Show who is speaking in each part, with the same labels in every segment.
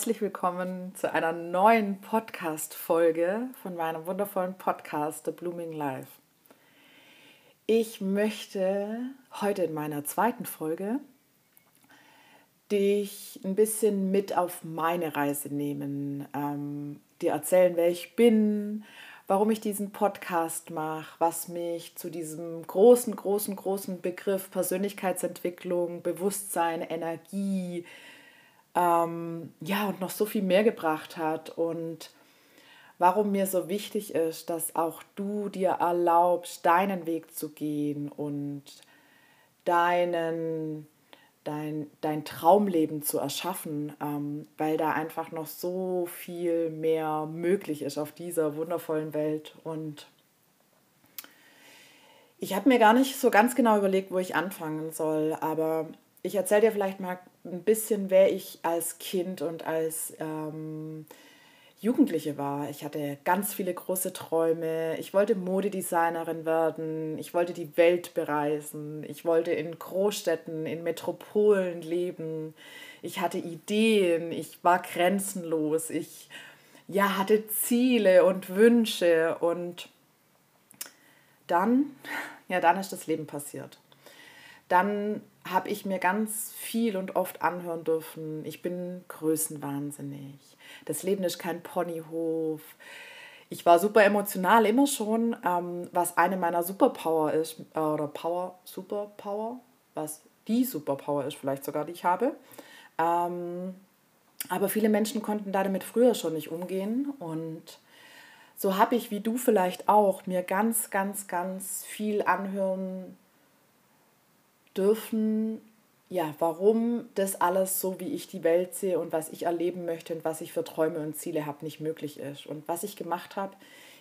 Speaker 1: herzlich willkommen zu einer neuen Podcast-Folge von meinem wundervollen Podcast The Blooming Life. Ich möchte heute in meiner zweiten Folge dich ein bisschen mit auf meine Reise nehmen, ähm, dir erzählen, wer ich bin, warum ich diesen Podcast mache, was mich zu diesem großen, großen, großen Begriff Persönlichkeitsentwicklung, Bewusstsein, Energie, ähm, ja, und noch so viel mehr gebracht hat und warum mir so wichtig ist, dass auch du dir erlaubst, deinen Weg zu gehen und deinen, dein, dein Traumleben zu erschaffen, ähm, weil da einfach noch so viel mehr möglich ist auf dieser wundervollen Welt. Und ich habe mir gar nicht so ganz genau überlegt, wo ich anfangen soll, aber ich erzähle dir vielleicht mal ein bisschen, wer ich als Kind und als ähm, Jugendliche war. Ich hatte ganz viele große Träume. Ich wollte Modedesignerin werden. Ich wollte die Welt bereisen. Ich wollte in Großstädten, in Metropolen leben. Ich hatte Ideen. Ich war grenzenlos. Ich ja, hatte Ziele und Wünsche. Und dann, ja, dann ist das Leben passiert. Dann habe ich mir ganz viel und oft anhören dürfen, ich bin größenwahnsinnig. Das Leben ist kein Ponyhof. Ich war super emotional immer schon, ähm, was eine meiner Superpower ist, äh, oder Power, Superpower, was die Superpower ist vielleicht sogar, die ich habe. Ähm, aber viele Menschen konnten damit früher schon nicht umgehen und so habe ich, wie du vielleicht auch, mir ganz, ganz, ganz viel anhören dürfen, ja, warum das alles so, wie ich die Welt sehe und was ich erleben möchte und was ich für Träume und Ziele habe, nicht möglich ist. Und was ich gemacht habe,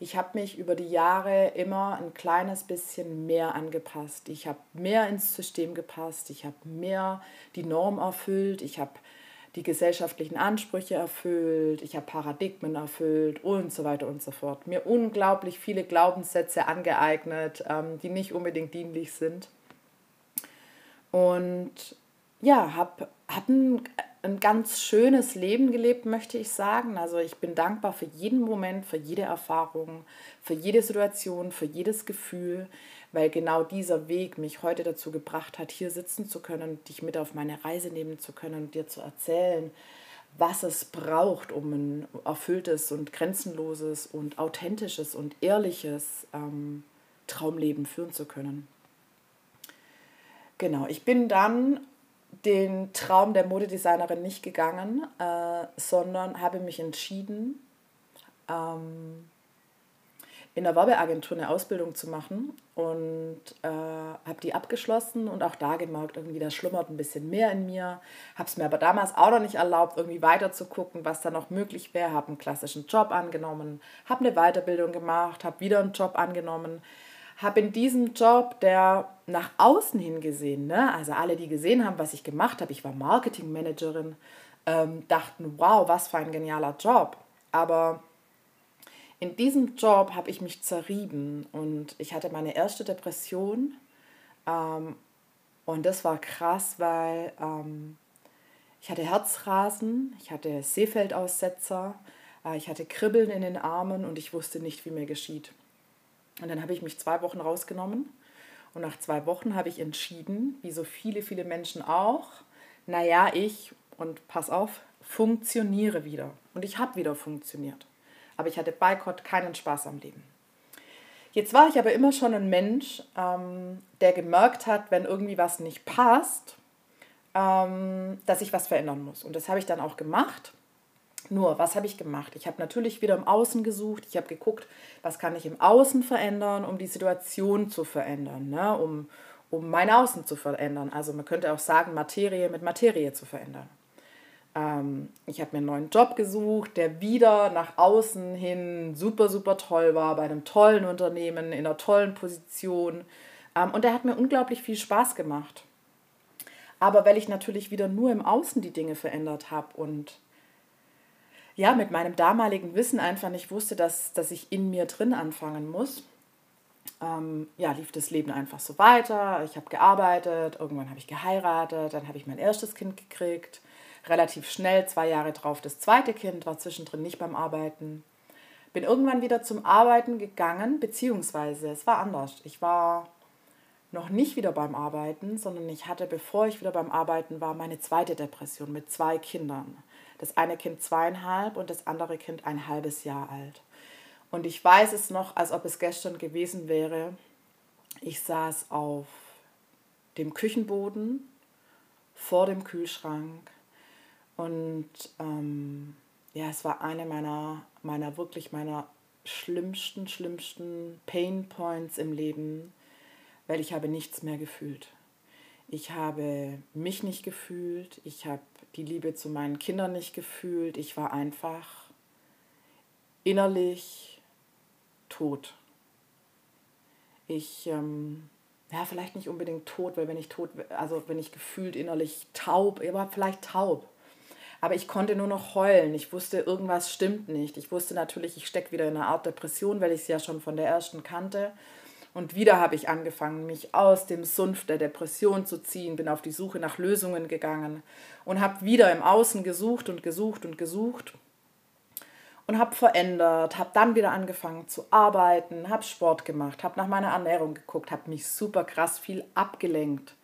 Speaker 1: ich habe mich über die Jahre immer ein kleines bisschen mehr angepasst. Ich habe mehr ins System gepasst, ich habe mehr die Norm erfüllt, ich habe die gesellschaftlichen Ansprüche erfüllt, ich habe Paradigmen erfüllt und so weiter und so fort. Mir unglaublich viele Glaubenssätze angeeignet, ähm, die nicht unbedingt dienlich sind. Und ja, habe hab ein, ein ganz schönes Leben gelebt, möchte ich sagen. Also ich bin dankbar für jeden Moment, für jede Erfahrung, für jede Situation, für jedes Gefühl, weil genau dieser Weg mich heute dazu gebracht hat, hier sitzen zu können, dich mit auf meine Reise nehmen zu können und dir zu erzählen, was es braucht, um ein erfülltes und grenzenloses und authentisches und ehrliches ähm, Traumleben führen zu können. Genau, ich bin dann den Traum der Modedesignerin nicht gegangen, äh, sondern habe mich entschieden, ähm, in der Werbeagentur eine Ausbildung zu machen und äh, habe die abgeschlossen und auch da gemerkt, irgendwie das schlummert ein bisschen mehr in mir. Habe es mir aber damals auch noch nicht erlaubt, irgendwie weiter zu gucken, was da noch möglich wäre. Habe einen klassischen Job angenommen, habe eine Weiterbildung gemacht, habe wieder einen Job angenommen, habe in diesem Job, der nach außen hin gesehen, ne, also alle, die gesehen haben, was ich gemacht habe, ich war Marketingmanagerin, ähm, dachten, wow, was für ein genialer Job. Aber in diesem Job habe ich mich zerrieben und ich hatte meine erste Depression. Ähm, und das war krass, weil ähm, ich hatte Herzrasen, ich hatte Seefeldaussetzer, äh, ich hatte Kribbeln in den Armen und ich wusste nicht, wie mir geschieht. Und dann habe ich mich zwei Wochen rausgenommen. Und nach zwei Wochen habe ich entschieden, wie so viele, viele Menschen auch, naja, ich, und pass auf, funktioniere wieder. Und ich habe wieder funktioniert. Aber ich hatte bei Gott keinen Spaß am Leben. Jetzt war ich aber immer schon ein Mensch, ähm, der gemerkt hat, wenn irgendwie was nicht passt, ähm, dass ich was verändern muss. Und das habe ich dann auch gemacht. Nur, was habe ich gemacht? Ich habe natürlich wieder im Außen gesucht. Ich habe geguckt, was kann ich im Außen verändern, um die Situation zu verändern, ne? um, um mein Außen zu verändern. Also man könnte auch sagen, Materie mit Materie zu verändern. Ähm, ich habe mir einen neuen Job gesucht, der wieder nach außen hin super, super toll war, bei einem tollen Unternehmen, in einer tollen Position. Ähm, und der hat mir unglaublich viel Spaß gemacht. Aber weil ich natürlich wieder nur im Außen die Dinge verändert habe und ja, mit meinem damaligen Wissen einfach nicht wusste, dass, dass ich in mir drin anfangen muss, ähm, ja, lief das Leben einfach so weiter. Ich habe gearbeitet, irgendwann habe ich geheiratet, dann habe ich mein erstes Kind gekriegt, relativ schnell, zwei Jahre drauf, das zweite Kind, war zwischendrin nicht beim Arbeiten. Bin irgendwann wieder zum Arbeiten gegangen, beziehungsweise es war anders. Ich war noch nicht wieder beim Arbeiten, sondern ich hatte, bevor ich wieder beim Arbeiten war, meine zweite Depression mit zwei Kindern. Das eine Kind zweieinhalb und das andere Kind ein halbes Jahr alt. Und ich weiß es noch, als ob es gestern gewesen wäre. Ich saß auf dem Küchenboden vor dem Kühlschrank und ähm, ja, es war eine meiner, meiner wirklich meiner schlimmsten, schlimmsten Pain Points im Leben, weil ich habe nichts mehr gefühlt. Ich habe mich nicht gefühlt, ich habe die Liebe zu meinen Kindern nicht gefühlt, ich war einfach innerlich tot. Ich, ähm, ja, vielleicht nicht unbedingt tot, weil wenn ich tot, also wenn ich gefühlt innerlich taub, aber vielleicht taub. Aber ich konnte nur noch heulen. Ich wusste, irgendwas stimmt nicht. Ich wusste natürlich, ich stecke wieder in einer Art Depression, weil ich es ja schon von der ersten kannte. Und wieder habe ich angefangen, mich aus dem Sumpf der Depression zu ziehen, bin auf die Suche nach Lösungen gegangen und habe wieder im Außen gesucht und gesucht und gesucht und habe verändert, habe dann wieder angefangen zu arbeiten, habe Sport gemacht, habe nach meiner Ernährung geguckt, habe mich super krass viel abgelenkt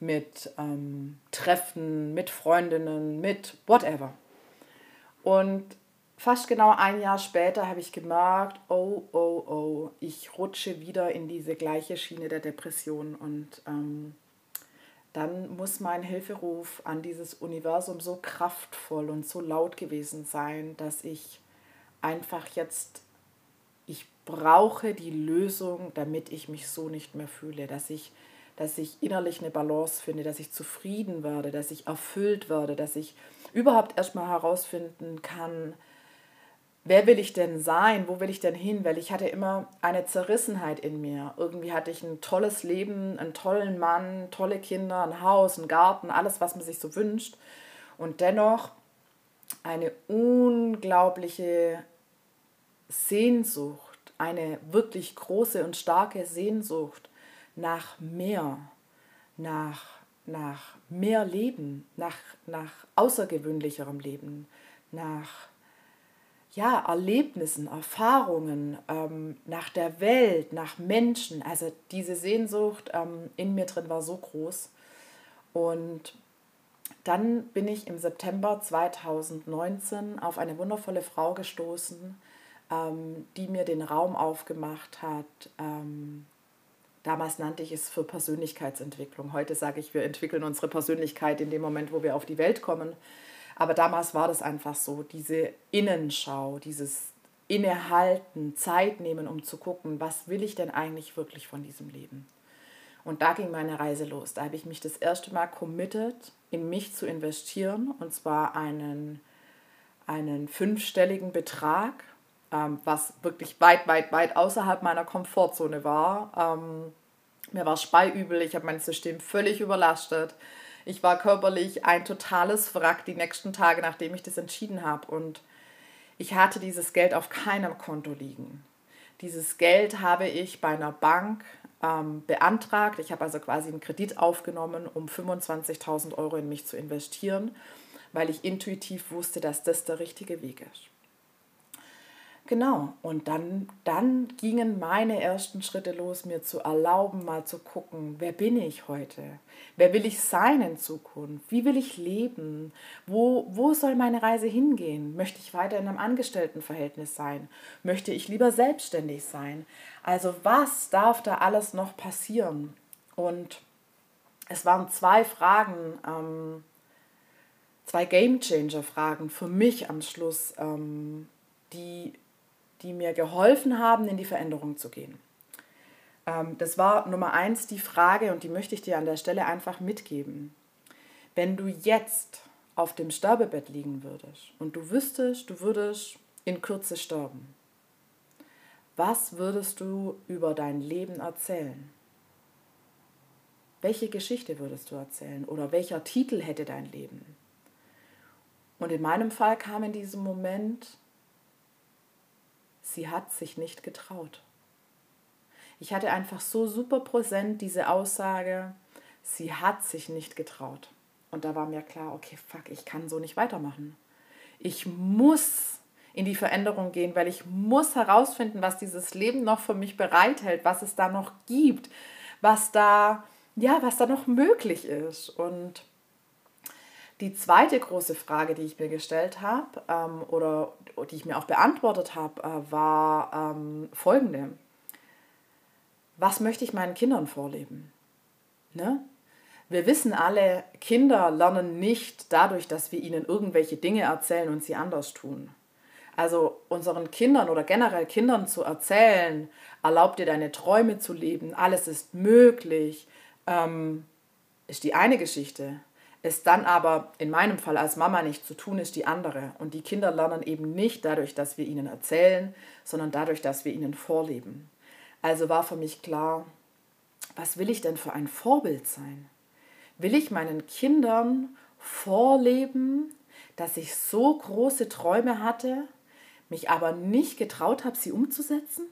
Speaker 1: mit ähm, Treffen, mit Freundinnen, mit whatever. Und fast genau ein Jahr später habe ich gemerkt, oh, oh, oh, ich rutsche wieder in diese gleiche Schiene der Depression. Und ähm, dann muss mein Hilferuf an dieses Universum so kraftvoll und so laut gewesen sein, dass ich einfach jetzt, ich brauche die Lösung, damit ich mich so nicht mehr fühle, dass ich, dass ich innerlich eine Balance finde, dass ich zufrieden werde, dass ich erfüllt werde, dass ich überhaupt erstmal herausfinden kann, wer will ich denn sein, wo will ich denn hin, weil ich hatte immer eine Zerrissenheit in mir. Irgendwie hatte ich ein tolles Leben, einen tollen Mann, tolle Kinder, ein Haus, einen Garten, alles, was man sich so wünscht. Und dennoch eine unglaubliche Sehnsucht, eine wirklich große und starke Sehnsucht nach mehr, nach, nach mehr Leben, nach, nach außergewöhnlicherem Leben, nach ja, Erlebnissen, Erfahrungen, ähm, nach der Welt, nach Menschen. Also diese Sehnsucht ähm, in mir drin war so groß. Und dann bin ich im September 2019 auf eine wundervolle Frau gestoßen, ähm, die mir den Raum aufgemacht hat. Ähm, damals nannte ich es für Persönlichkeitsentwicklung. Heute sage ich, wir entwickeln unsere Persönlichkeit in dem Moment, wo wir auf die Welt kommen. Aber damals war das einfach so, diese Innenschau, dieses Innehalten, Zeit nehmen, um zu gucken, was will ich denn eigentlich wirklich von diesem Leben. Und da ging meine Reise los. Da habe ich mich das erste Mal committed, in mich zu investieren, und zwar einen, einen fünfstelligen Betrag ähm, was wirklich weit, weit, weit außerhalb meiner Komfortzone war. Ähm, mir war speiübel, ich habe mein System völlig überlastet. Ich war körperlich ein totales Wrack die nächsten Tage, nachdem ich das entschieden habe. Und ich hatte dieses Geld auf keinem Konto liegen. Dieses Geld habe ich bei einer Bank ähm, beantragt. Ich habe also quasi einen Kredit aufgenommen, um 25.000 Euro in mich zu investieren, weil ich intuitiv wusste, dass das der richtige Weg ist. Genau, und dann, dann gingen meine ersten Schritte los, mir zu erlauben, mal zu gucken, wer bin ich heute? Wer will ich sein in Zukunft? Wie will ich leben? Wo, wo soll meine Reise hingehen? Möchte ich weiter in einem Angestelltenverhältnis sein? Möchte ich lieber selbstständig sein? Also was darf da alles noch passieren? Und es waren zwei Fragen, ähm, zwei Game Changer Fragen für mich am Schluss, ähm, die die mir geholfen haben, in die Veränderung zu gehen. Ähm, das war Nummer eins die Frage und die möchte ich dir an der Stelle einfach mitgeben. Wenn du jetzt auf dem Sterbebett liegen würdest und du wüsstest, du würdest in Kürze sterben, was würdest du über dein Leben erzählen? Welche Geschichte würdest du erzählen oder welcher Titel hätte dein Leben? Und in meinem Fall kam in diesem Moment sie hat sich nicht getraut. Ich hatte einfach so super präsent diese Aussage, sie hat sich nicht getraut. Und da war mir klar, okay, fuck, ich kann so nicht weitermachen. Ich muss in die Veränderung gehen, weil ich muss herausfinden, was dieses Leben noch für mich bereithält, was es da noch gibt, was da, ja, was da noch möglich ist. Und die zweite große Frage, die ich mir gestellt habe ähm, oder die ich mir auch beantwortet habe, äh, war ähm, folgende. Was möchte ich meinen Kindern vorleben? Ne? Wir wissen alle, Kinder lernen nicht dadurch, dass wir ihnen irgendwelche Dinge erzählen und sie anders tun. Also unseren Kindern oder generell Kindern zu erzählen, erlaub dir deine Träume zu leben, alles ist möglich, ähm, ist die eine Geschichte. Es dann aber in meinem Fall als Mama nicht zu tun, ist die andere. Und die Kinder lernen eben nicht dadurch, dass wir ihnen erzählen, sondern dadurch, dass wir ihnen vorleben. Also war für mich klar, was will ich denn für ein Vorbild sein? Will ich meinen Kindern vorleben, dass ich so große Träume hatte, mich aber nicht getraut habe, sie umzusetzen?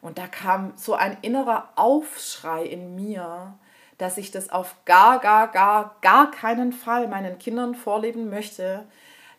Speaker 1: Und da kam so ein innerer Aufschrei in mir, dass ich das auf gar, gar, gar, gar keinen Fall meinen Kindern vorleben möchte,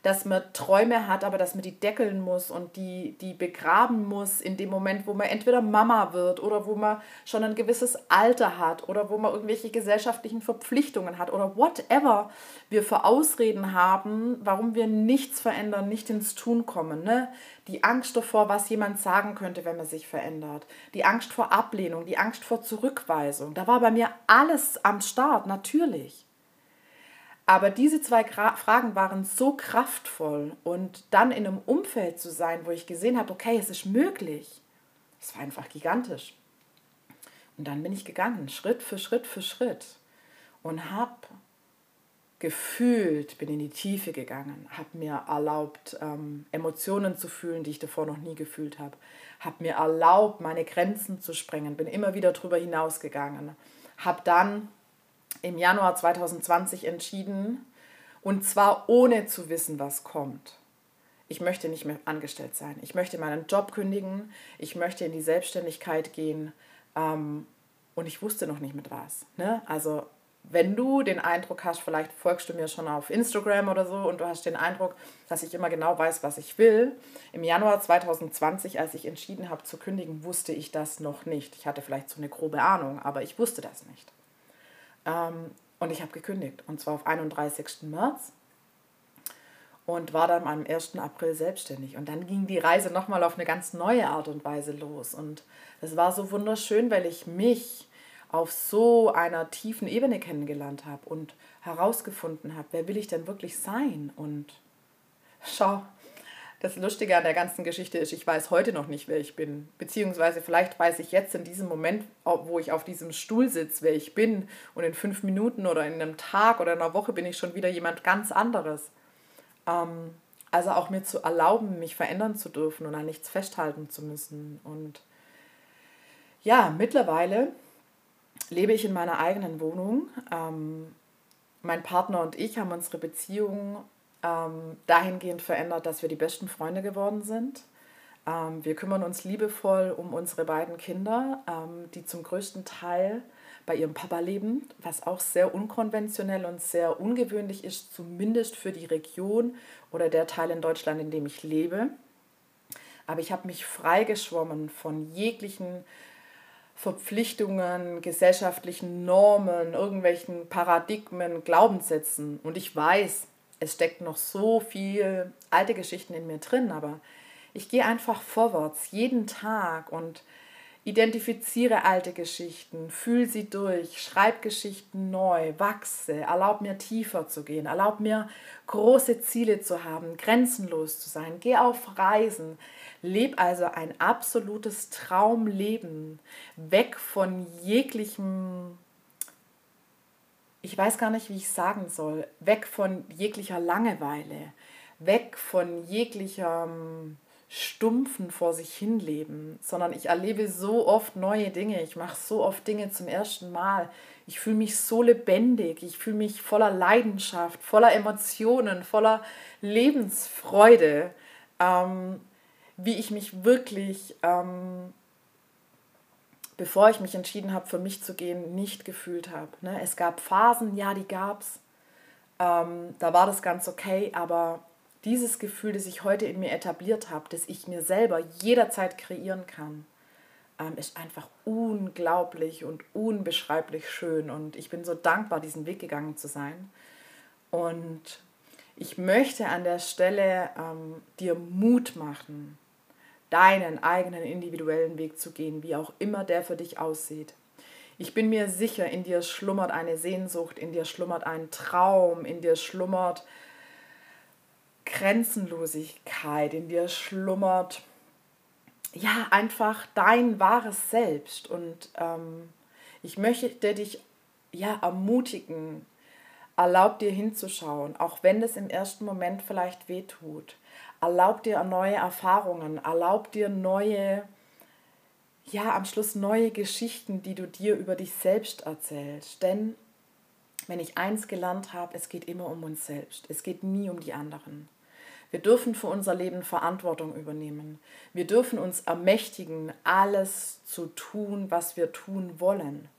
Speaker 1: dass man Träume hat, aber dass man die deckeln muss und die, die begraben muss in dem Moment, wo man entweder Mama wird oder wo man schon ein gewisses Alter hat oder wo man irgendwelche gesellschaftlichen Verpflichtungen hat oder whatever wir für Ausreden haben, warum wir nichts verändern, nicht ins Tun kommen. Ne? Die Angst davor, was jemand sagen könnte, wenn man sich verändert. Die Angst vor Ablehnung, die Angst vor Zurückweisung. Da war bei mir alles am Start, natürlich. Aber diese zwei Fragen waren so kraftvoll und dann in einem Umfeld zu sein, wo ich gesehen habe, okay, es ist möglich, es war einfach gigantisch. Und dann bin ich gegangen, Schritt für Schritt für Schritt. Und habe gefühlt, bin in die Tiefe gegangen, habe mir erlaubt, ähm, Emotionen zu fühlen, die ich davor noch nie gefühlt habe, habe mir erlaubt, meine Grenzen zu sprengen, bin immer wieder darüber hinausgegangen, habe dann im Januar 2020 entschieden, und zwar ohne zu wissen, was kommt. Ich möchte nicht mehr angestellt sein. Ich möchte meinen Job kündigen. Ich möchte in die Selbstständigkeit gehen. Ähm, und ich wusste noch nicht mit was. Ne? Also wenn du den Eindruck hast, vielleicht folgst du mir schon auf Instagram oder so und du hast den Eindruck, dass ich immer genau weiß, was ich will. Im Januar 2020, als ich entschieden habe zu kündigen, wusste ich das noch nicht. Ich hatte vielleicht so eine grobe Ahnung, aber ich wusste das nicht. Ähm, und ich habe gekündigt, und zwar auf 31. März und war dann am 1. April selbstständig. Und dann ging die Reise nochmal auf eine ganz neue Art und Weise los. Und es war so wunderschön, weil ich mich auf so einer tiefen Ebene kennengelernt habe und herausgefunden habe, wer will ich denn wirklich sein? Und schau, das Lustige an der ganzen Geschichte ist, ich weiß heute noch nicht, wer ich bin. Beziehungsweise vielleicht weiß ich jetzt in diesem Moment, wo ich auf diesem Stuhl sitze, wer ich bin. Und in fünf Minuten oder in einem Tag oder einer Woche bin ich schon wieder jemand ganz anderes. Ähm, also auch mir zu erlauben, mich verändern zu dürfen und an nichts festhalten zu müssen. Und ja, mittlerweile lebe ich in meiner eigenen Wohnung. Ähm, mein Partner und ich haben unsere Beziehung ähm, dahingehend verändert, dass wir die besten Freunde geworden sind. Ähm, wir kümmern uns liebevoll um unsere beiden Kinder, ähm, die zum größten Teil bei ihrem Papa leben, was auch sehr unkonventionell und sehr ungewöhnlich ist, zumindest für die Region oder der Teil in Deutschland, in dem ich lebe. Aber ich habe mich freigeschwommen von jeglichen Verpflichtungen, gesellschaftlichen Normen, irgendwelchen Paradigmen, Glaubenssätzen. Und ich weiß, es steckt noch so viel alte Geschichten in mir drin, aber ich gehe einfach vorwärts jeden Tag und identifiziere alte Geschichten, fühle sie durch, schreibe Geschichten neu, wachse, erlaub mir tiefer zu gehen, erlaub mir große Ziele zu haben, grenzenlos zu sein, gehe auf Reisen, lebe also ein absolutes Traumleben, weg von jeglichem ich weiß gar nicht, wie ich sagen soll, weg von jeglicher Langeweile, weg von jeglichem stumpfen vor sich hinleben, sondern ich erlebe so oft neue Dinge, ich mache so oft Dinge zum ersten Mal, ich fühle mich so lebendig, ich fühle mich voller Leidenschaft, voller Emotionen, voller Lebensfreude, ähm, wie ich mich wirklich ähm, bevor ich mich entschieden habe, für mich zu gehen, nicht gefühlt habe. Ne? Es gab Phasen, ja, die gab es. Ähm, da war das ganz okay, aber dieses Gefühl, das ich heute in mir etabliert habe, das ich mir selber jederzeit kreieren kann, ähm, ist einfach unglaublich und unbeschreiblich schön. Und ich bin so dankbar, diesen Weg gegangen zu sein. Und ich möchte an der Stelle ähm, dir Mut machen, deinen eigenen individuellen Weg zu gehen, wie auch immer der für dich aussieht. Ich bin mir sicher, in dir schlummert eine Sehnsucht, in dir schlummert ein Traum, in dir schlummert Grenzenlosigkeit, in dir schlummert ja einfach dein wahres Selbst. Und ähm, ich möchte dich ja ermutigen, erlaub dir hinzuschauen, auch wenn das im ersten Moment vielleicht wehtut. Erlaub dir neue Erfahrungen, erlaub dir neue, ja, am Schluss neue Geschichten, die du dir über dich selbst erzählst. Denn wenn ich eins gelernt habe, es geht immer um uns selbst. Es geht nie um die anderen. Wir dürfen für unser Leben Verantwortung übernehmen. Wir dürfen uns ermächtigen, alles zu tun, was wir tun wollen.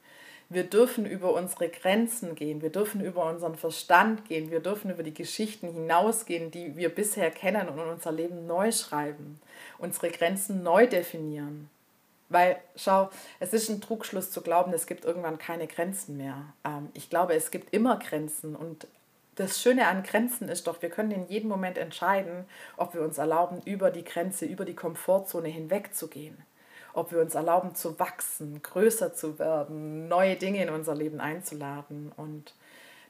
Speaker 1: Wir dürfen über unsere Grenzen gehen, wir dürfen über unseren Verstand gehen, wir dürfen über die Geschichten hinausgehen, die wir bisher kennen und unser Leben neu schreiben, unsere Grenzen neu definieren. Weil, schau, es ist ein Trugschluss zu glauben, es gibt irgendwann keine Grenzen mehr. Ähm, ich glaube, es gibt immer Grenzen und das Schöne an Grenzen ist doch, wir können in jedem Moment entscheiden, ob wir uns erlauben, über die Grenze, über die Komfortzone hinwegzugehen. Ob wir uns erlauben zu wachsen, größer zu werden, neue Dinge in unser Leben einzuladen. Und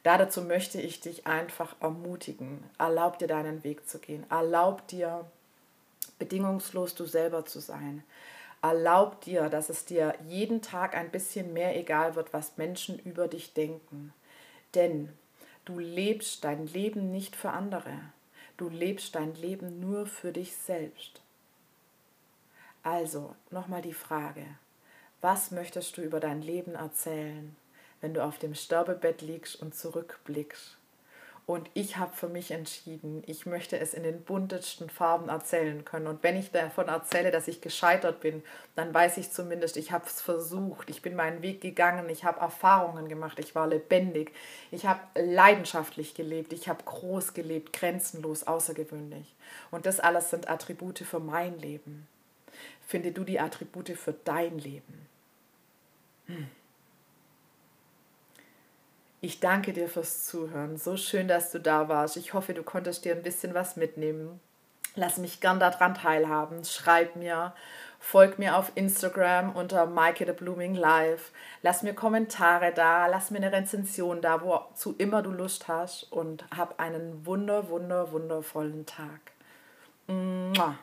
Speaker 1: dazu möchte ich dich einfach ermutigen. Erlaub dir deinen Weg zu gehen. Erlaub dir bedingungslos du selber zu sein. Erlaub dir, dass es dir jeden Tag ein bisschen mehr egal wird, was Menschen über dich denken. Denn Du lebst dein Leben nicht für andere. Du lebst dein Leben nur für dich selbst. Also nochmal die Frage, was möchtest du über dein Leben erzählen, wenn du auf dem Sterbebett liegst und zurückblickst? Und ich habe für mich entschieden, ich möchte es in den buntesten Farben erzählen können. Und wenn ich davon erzähle, dass ich gescheitert bin, dann weiß ich zumindest, ich habe es versucht. Ich bin meinen Weg gegangen, ich habe Erfahrungen gemacht, ich war lebendig, ich habe leidenschaftlich gelebt, ich habe groß gelebt, grenzenlos, außergewöhnlich. Und das alles sind Attribute für mein Leben. Finde du die Attribute für dein Leben. Hm. Ich danke dir fürs Zuhören. So schön, dass du da warst. Ich hoffe, du konntest dir ein bisschen was mitnehmen. Lass mich gern daran teilhaben. Schreib mir, folg mir auf Instagram unter Maike the Blooming Live. Lass mir Kommentare da, lass mir eine Rezension da, wozu immer du Lust hast und hab einen wunder, wunder, wundervollen Tag. Mua.